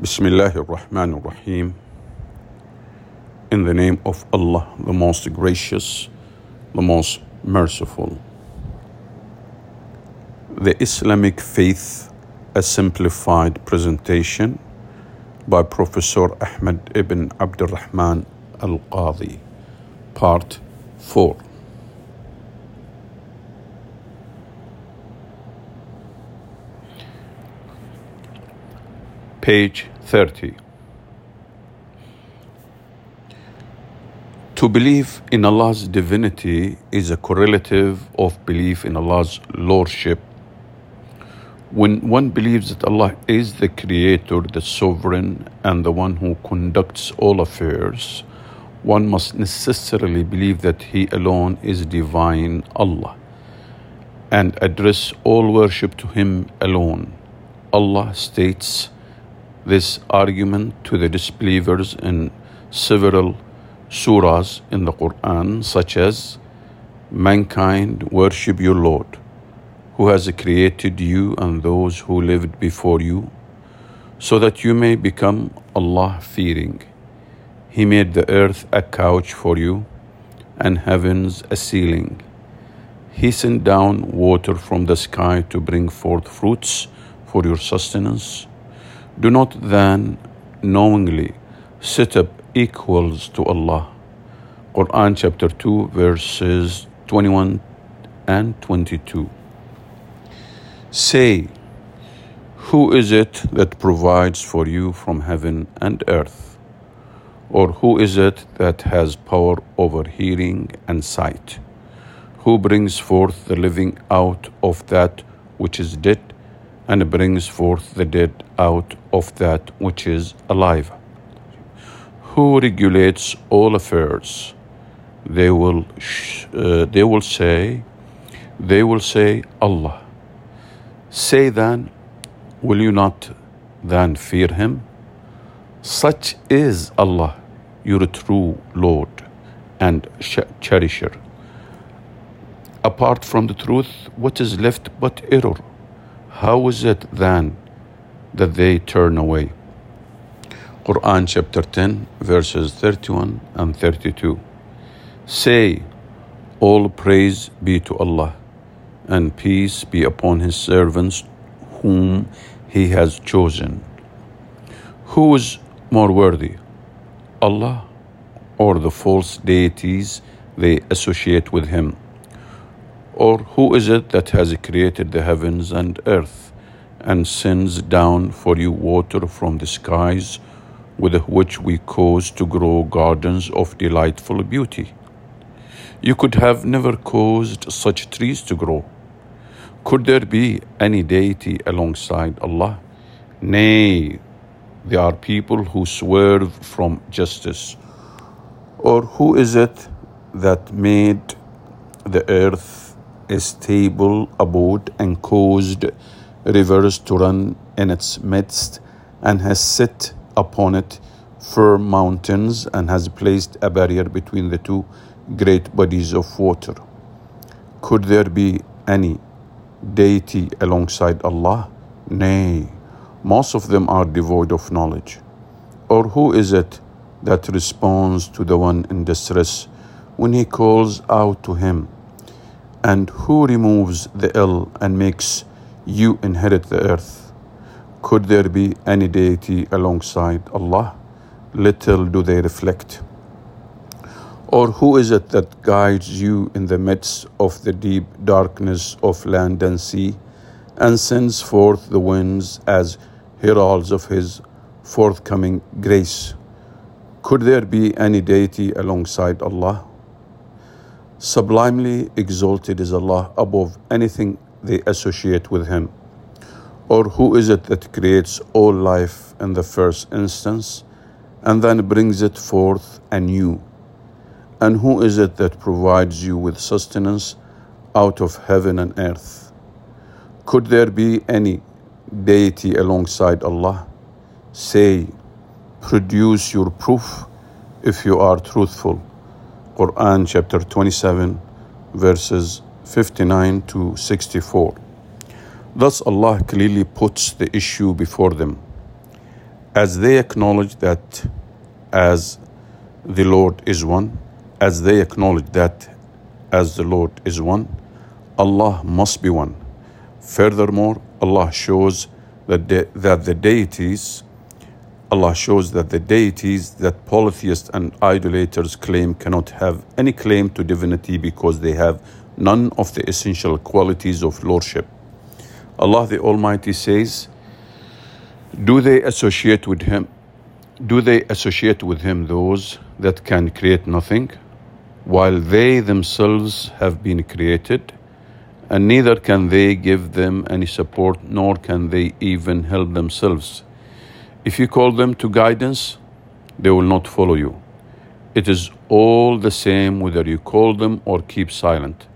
Bismillah ar-Rahman ar-Rahim. In the name of Allah, the most gracious, the most merciful. The Islamic Faith, a simplified presentation by Professor Ahmed ibn Abdurrahman al-Qadi, part 4. Page 30. To believe in Allah's divinity is a correlative of belief in Allah's lordship. When one believes that Allah is the creator, the sovereign, and the one who conducts all affairs, one must necessarily believe that He alone is divine Allah and address all worship to Him alone. Allah states, this argument to the disbelievers in several surahs in the Quran, such as Mankind worship your Lord, who has created you and those who lived before you, so that you may become Allah fearing. He made the earth a couch for you and heavens a ceiling. He sent down water from the sky to bring forth fruits for your sustenance. Do not then knowingly set up equals to Allah. Quran chapter 2, verses 21 and 22. Say, Who is it that provides for you from heaven and earth? Or who is it that has power over hearing and sight? Who brings forth the living out of that which is dead? And brings forth the dead out of that which is alive. Who regulates all affairs? They will, uh, they will say, they will say, Allah. Say then, will you not then fear Him? Such is Allah, your true Lord and cherisher. Apart from the truth, what is left but error? How is it then that they turn away? Quran chapter 10, verses 31 and 32. Say, All praise be to Allah, and peace be upon His servants whom He has chosen. Who is more worthy, Allah or the false deities they associate with Him? Or who is it that has created the heavens and earth and sends down for you water from the skies with which we cause to grow gardens of delightful beauty? You could have never caused such trees to grow. Could there be any deity alongside Allah? Nay, there are people who swerve from justice. Or who is it that made the earth a stable abode and caused rivers to run in its midst, and has set upon it firm mountains, and has placed a barrier between the two great bodies of water. Could there be any deity alongside Allah? Nay, most of them are devoid of knowledge. Or who is it that responds to the one in distress when he calls out to him? And who removes the ill and makes you inherit the earth? Could there be any deity alongside Allah? Little do they reflect. Or who is it that guides you in the midst of the deep darkness of land and sea, and sends forth the winds as heralds of His forthcoming grace? Could there be any deity alongside Allah? Sublimely exalted is Allah above anything they associate with Him. Or who is it that creates all life in the first instance and then brings it forth anew? And who is it that provides you with sustenance out of heaven and earth? Could there be any deity alongside Allah? Say, produce your proof if you are truthful. Quran chapter 27, verses 59 to 64. Thus, Allah clearly puts the issue before them. as they acknowledge that as the Lord is one, as they acknowledge that as the Lord is one, Allah must be one. Furthermore, Allah shows that that the deities, Allah shows that the deities that polytheists and idolaters claim cannot have any claim to divinity because they have none of the essential qualities of lordship. Allah the Almighty says, Do they associate with Him? Do they associate with Him those that can create nothing, while they themselves have been created? and neither can they give them any support, nor can they even help themselves. If you call them to guidance, they will not follow you. It is all the same whether you call them or keep silent.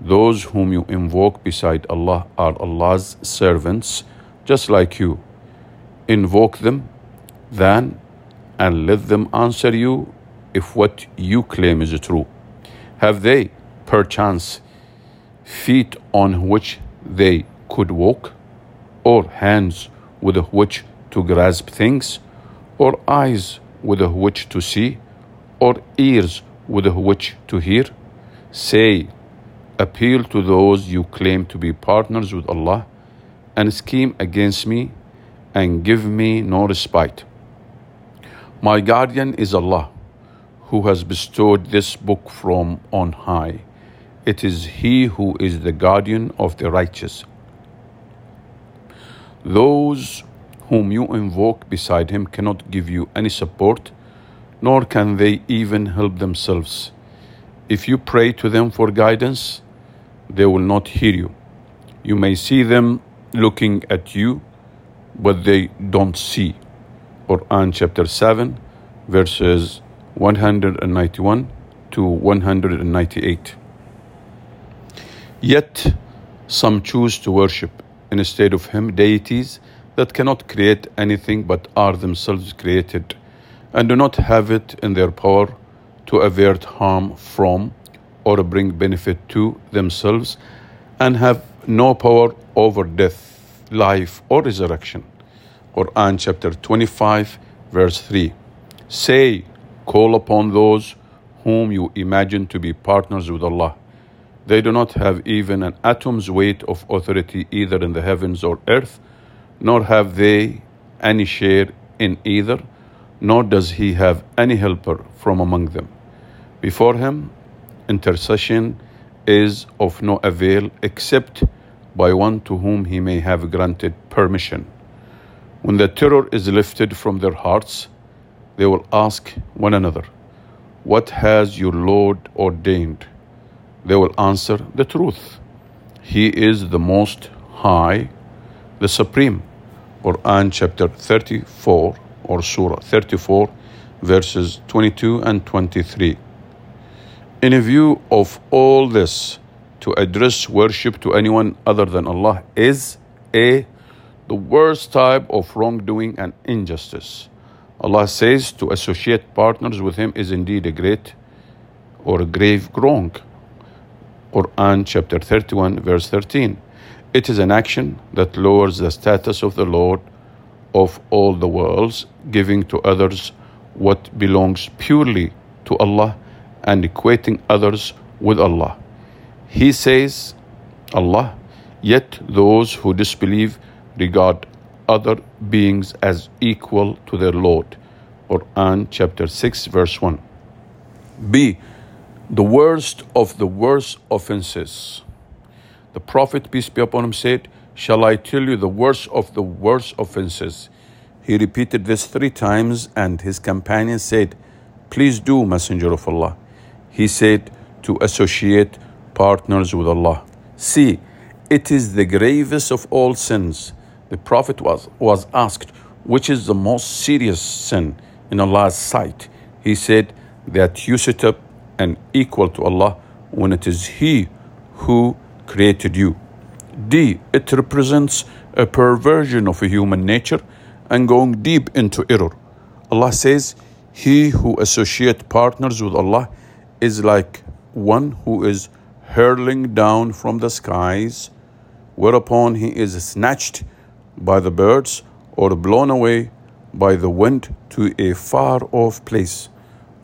Those whom you invoke beside Allah are Allah's servants, just like you. Invoke them, then, and let them answer you if what you claim is true. Have they, perchance, feet on which they could walk, or hands with which to grasp things, or eyes with which to see, or ears with which to hear? Say, appeal to those you claim to be partners with Allah, and scheme against me, and give me no respite. My guardian is Allah, who has bestowed this book from on high. It is He who is the guardian of the righteous. Those whom you invoke beside Him cannot give you any support, nor can they even help themselves. If you pray to them for guidance, they will not hear you. You may see them looking at you, but they don't see. Quran chapter 7, verses 191 to 198. Yet some choose to worship instead of him deities that cannot create anything but are themselves created and do not have it in their power to avert harm from or bring benefit to themselves and have no power over death, life, or resurrection. Quran chapter 25, verse 3. Say, call upon those whom you imagine to be partners with Allah they do not have even an atom's weight of authority either in the heavens or earth, nor have they any share in either, nor does he have any helper from among them. Before him, intercession is of no avail except by one to whom he may have granted permission. When the terror is lifted from their hearts, they will ask one another, What has your Lord ordained? They will answer the truth. He is the Most High, the Supreme. Quran chapter 34 or Surah 34, verses 22 and 23. In view of all this, to address worship to anyone other than Allah is a the worst type of wrongdoing and injustice. Allah says to associate partners with Him is indeed a great or a grave wrong. Quran chapter 31 verse 13. It is an action that lowers the status of the Lord of all the worlds, giving to others what belongs purely to Allah and equating others with Allah. He says, Allah, yet those who disbelieve regard other beings as equal to their Lord. Quran chapter 6 verse 1. B the worst of the worst offenses. The Prophet, peace be upon him, said, Shall I tell you the worst of the worst offenses? He repeated this three times, and his companion said, Please do, Messenger of Allah. He said, To associate partners with Allah. See, it is the gravest of all sins. The Prophet was, was asked, Which is the most serious sin in Allah's sight? He said, That you sit up and equal to Allah when it is He who created you. D. It represents a perversion of a human nature and going deep into error. Allah says, He who associate partners with Allah is like one who is hurling down from the skies, whereupon he is snatched by the birds or blown away by the wind to a far off place.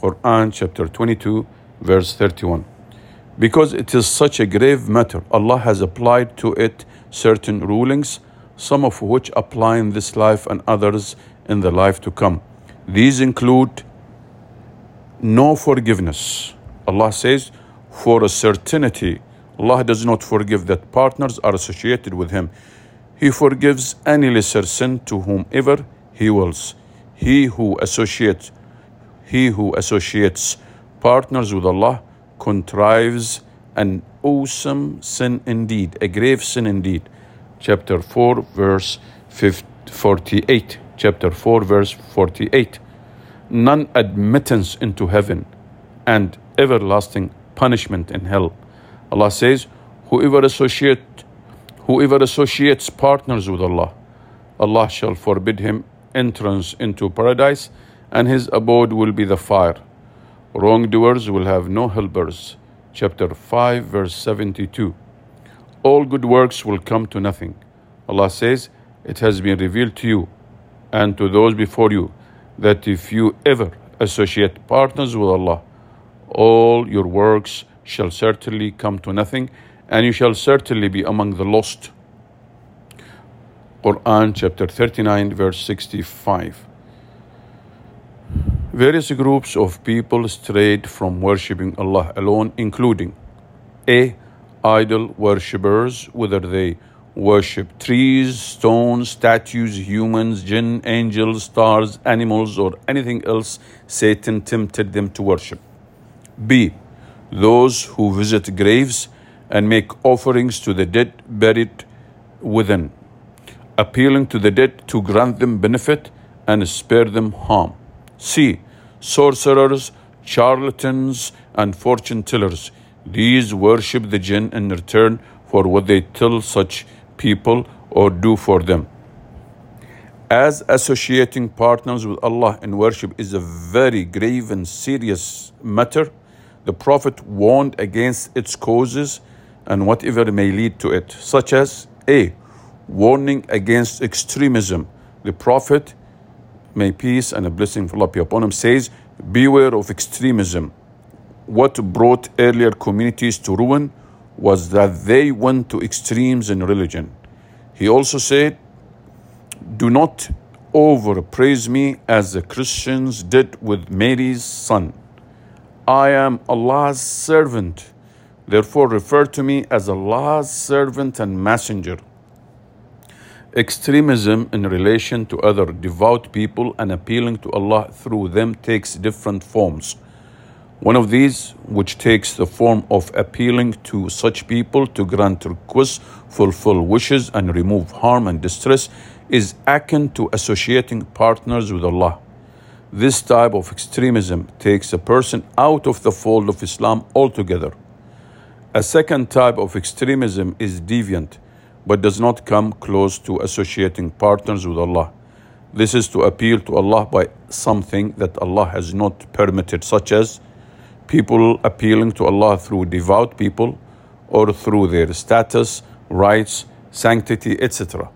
Quran chapter 22, verse 31. Because it is such a grave matter, Allah has applied to it certain rulings, some of which apply in this life and others in the life to come. These include no forgiveness. Allah says, for a certainty, Allah does not forgive that partners are associated with Him. He forgives any lesser sin to whomever He wills. He who associates, he who associates partners with Allah contrives an awesome sin indeed, a grave sin indeed. Chapter 4, verse 48. Chapter 4, verse 48. None admittance into heaven and everlasting punishment in hell. Allah says, Whoever associate whoever associates partners with Allah, Allah shall forbid him entrance into paradise, and his abode will be the fire. Wrongdoers will have no helpers. Chapter 5, verse 72. All good works will come to nothing. Allah says, It has been revealed to you and to those before you that if you ever associate partners with Allah, all your works shall certainly come to nothing, and you shall certainly be among the lost. Quran chapter 39, verse 65. Various groups of people strayed from worshipping Allah alone, including A. Idol worshippers, whether they worship trees, stones, statues, humans, jinn, angels, stars, animals, or anything else Satan tempted them to worship. B. Those who visit graves and make offerings to the dead buried within, appealing to the dead to grant them benefit and spare them harm. C. Sorcerers, charlatans, and fortune tellers. These worship the jinn in return for what they tell such people or do for them. As associating partners with Allah in worship is a very grave and serious matter, the Prophet warned against its causes and whatever may lead to it, such as A. Warning against extremism. The Prophet, may peace and a blessing of Allah be upon him, says, Beware of extremism. What brought earlier communities to ruin was that they went to extremes in religion. He also said, Do not overpraise me as the Christians did with Mary's son. I am Allah's servant. Therefore, refer to me as Allah's servant and messenger. Extremism in relation to other devout people and appealing to Allah through them takes different forms. One of these, which takes the form of appealing to such people to grant requests, fulfill wishes, and remove harm and distress, is akin to associating partners with Allah. This type of extremism takes a person out of the fold of Islam altogether. A second type of extremism is deviant, but does not come close to associating partners with Allah. This is to appeal to Allah by something that Allah has not permitted, such as people appealing to Allah through devout people or through their status, rights, sanctity, etc.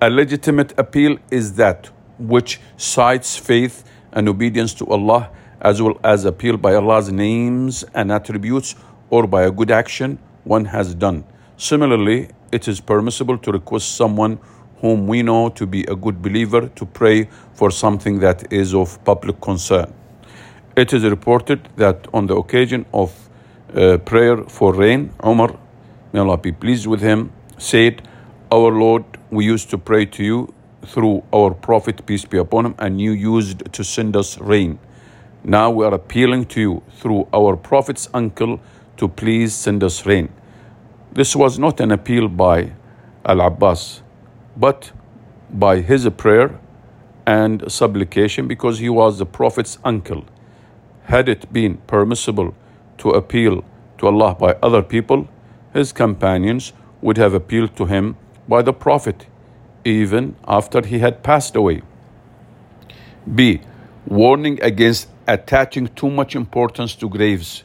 A legitimate appeal is that which cites faith and obedience to Allah as well as appeal by Allah's names and attributes or by a good action one has done. Similarly, it is permissible to request someone whom we know to be a good believer to pray for something that is of public concern. It is reported that on the occasion of uh, prayer for rain, Umar, may Allah be pleased with him, said, Our Lord, we used to pray to you through our Prophet, peace be upon him, and you used to send us rain. Now we are appealing to you through our Prophet's uncle to please send us rain. This was not an appeal by Al Abbas, but by his prayer and supplication because he was the Prophet's uncle. Had it been permissible to appeal to Allah by other people, his companions would have appealed to him by the Prophet, even after he had passed away. B. Warning against attaching too much importance to graves.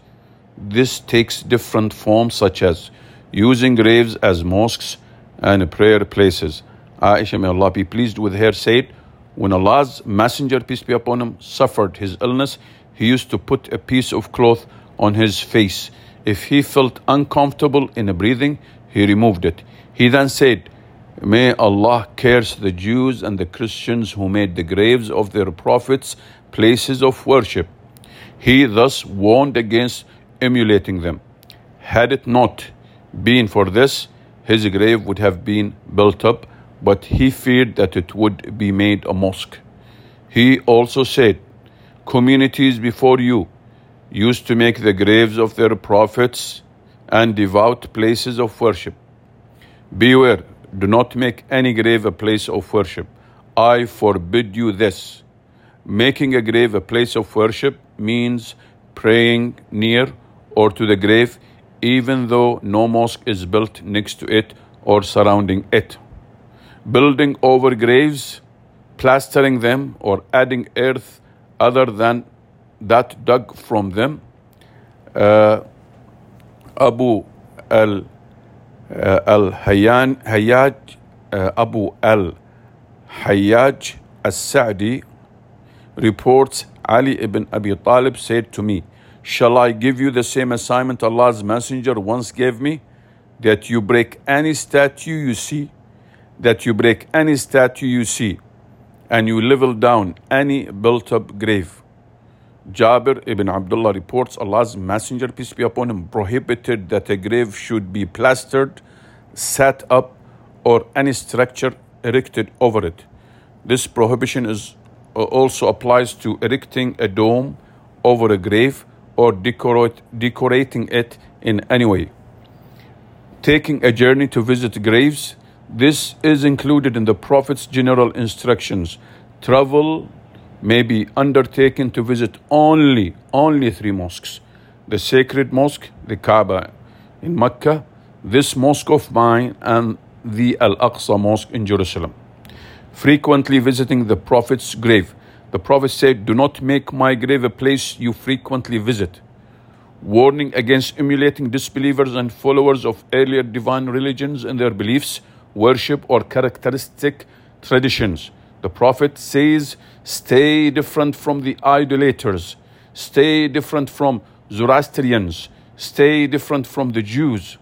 This takes different forms, such as using graves as mosques and prayer places. Aisha, may Allah be pleased with her, said, When Allah's Messenger, peace be upon him, suffered his illness, he used to put a piece of cloth on his face. If he felt uncomfortable in breathing, he removed it. He then said, May Allah curse the Jews and the Christians who made the graves of their prophets places of worship. He thus warned against emulating them. Had it not been for this, his grave would have been built up, but he feared that it would be made a mosque. He also said, Communities before you used to make the graves of their prophets and devout places of worship. Beware, do not make any grave a place of worship. I forbid you this. Making a grave a place of worship means praying near or to the grave, even though no mosque is built next to it or surrounding it. Building over graves, plastering them, or adding earth other than that dug from them. Uh, Abu al uh, al Hayyan Hayyaj uh, Abu al Hayyaj al Sa'di reports Ali ibn Abi Talib said to me, Shall I give you the same assignment Allah's Messenger once gave me? That you break any statue you see, that you break any statue you see, and you level down any built up grave. Jabir ibn Abdullah reports Allah's Messenger, peace be upon him, prohibited that a grave should be plastered, set up, or any structure erected over it. This prohibition is uh, also applies to erecting a dome over a grave or decorate, decorating it in any way. Taking a journey to visit graves, this is included in the Prophet's general instructions. Travel may be undertaken to visit only only three mosques the sacred mosque the kaaba in mecca this mosque of mine and the al-aqsa mosque in jerusalem frequently visiting the prophet's grave the prophet said do not make my grave a place you frequently visit warning against emulating disbelievers and followers of earlier divine religions in their beliefs worship or characteristic traditions the Prophet says, stay different from the idolaters, stay different from Zoroastrians, stay different from the Jews.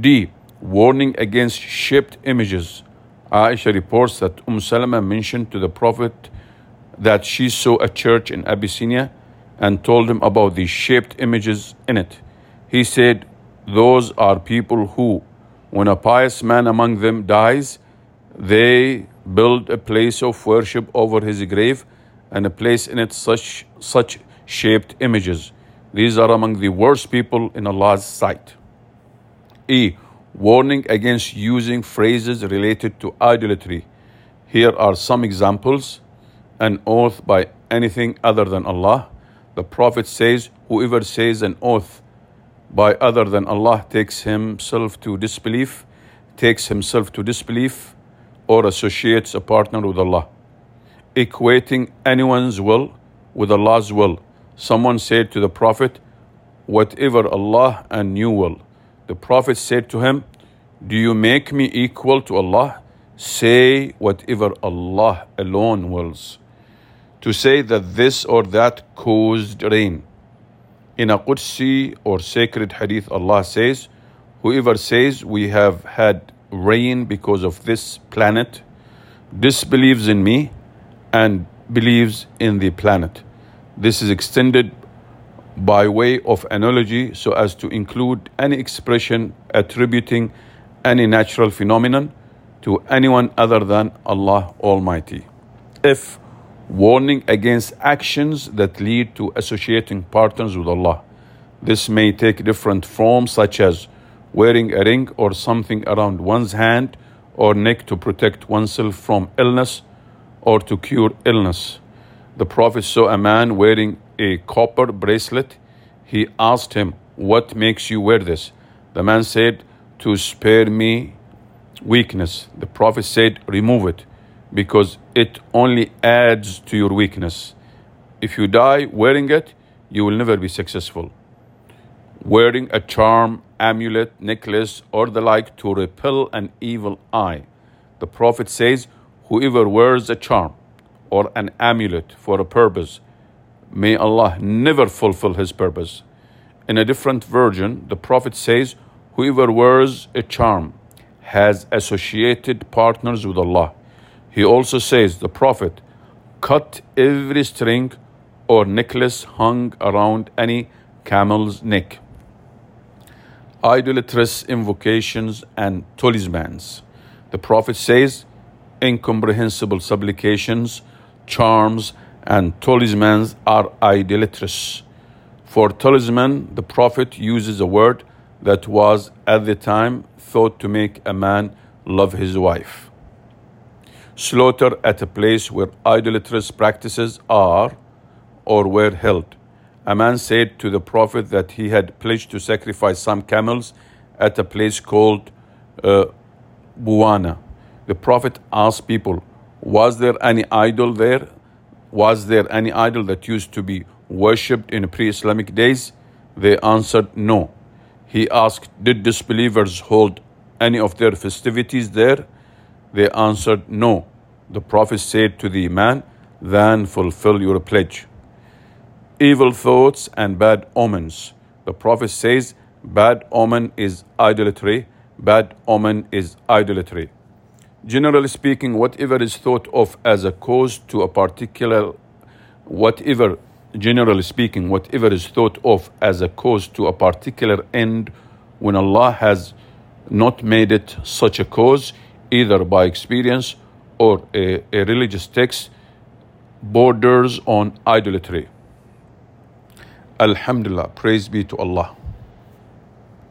D. Warning against shaped images. Aisha reports that Umm Salama mentioned to the Prophet that she saw a church in Abyssinia and told him about the shaped images in it. He said, Those are people who, when a pious man among them dies, they build a place of worship over his grave and a place in it such, such shaped images. These are among the worst people in Allah's sight. E. Warning against using phrases related to idolatry. Here are some examples. An oath by anything other than Allah. The Prophet says, Whoever says an oath by other than Allah takes himself to disbelief, takes himself to disbelief or associates a partner with Allah. Equating anyone's will with Allah's will. Someone said to the Prophet, Whatever Allah and you will. The Prophet said to him, Do you make me equal to Allah? Say whatever Allah alone wills. To say that this or that caused rain. In a Qudsi or sacred hadith, Allah says, Whoever says we have had rain because of this planet disbelieves in me and believes in the planet. This is extended by way of analogy so as to include any expression attributing any natural phenomenon to anyone other than Allah Almighty. If warning against actions that lead to associating partners with Allah. This may take different forms, such as wearing a ring or something around one's hand or neck to protect oneself from illness or to cure illness. The Prophet saw a man wearing a copper bracelet. He asked him, What makes you wear this? The man said, To spare me weakness. The Prophet said, Remove it, because it only adds to your weakness. If you die wearing it, you will never be successful. Wearing a charm amulet, necklace, or the like to repel an evil eye. The Prophet says, whoever wears a charm or an amulet for a purpose, may Allah never fulfill his purpose. In a different version, the Prophet says, Whoever wears a charm has associated partners with Allah. He also says, The Prophet, cut every string or necklace hung around any camel's neck. Idolatrous invocations and talismans. The Prophet says, incomprehensible supplications, charms, and talismans are idolatrous. For talisman, the Prophet uses a word that was at the time thought to make a man love his wife. Slaughter at a place where idolatrous practices are or were held. A man said to the Prophet that he had pledged to sacrifice some camels at a place called uh, Buwana. The Prophet asked people, Was there any idol there? Was there any idol that used to be worshipped in pre Islamic days? They answered, No. He asked, Did disbelievers hold any of their festivities there? They answered, No. The Prophet said to the man, Then fulfill your pledge. Evil thoughts and bad omens. The Prophet says, Bad omen is idolatry. Bad omen is idolatry. Generally speaking, whatever is thought of as a cause to a particular, whatever, generally speaking, whatever is thought of as a cause to a particular end, when Allah has not made it such a cause, either by experience or a, a religious text, borders on idolatry. Alhamdulillah, praise be to Allah.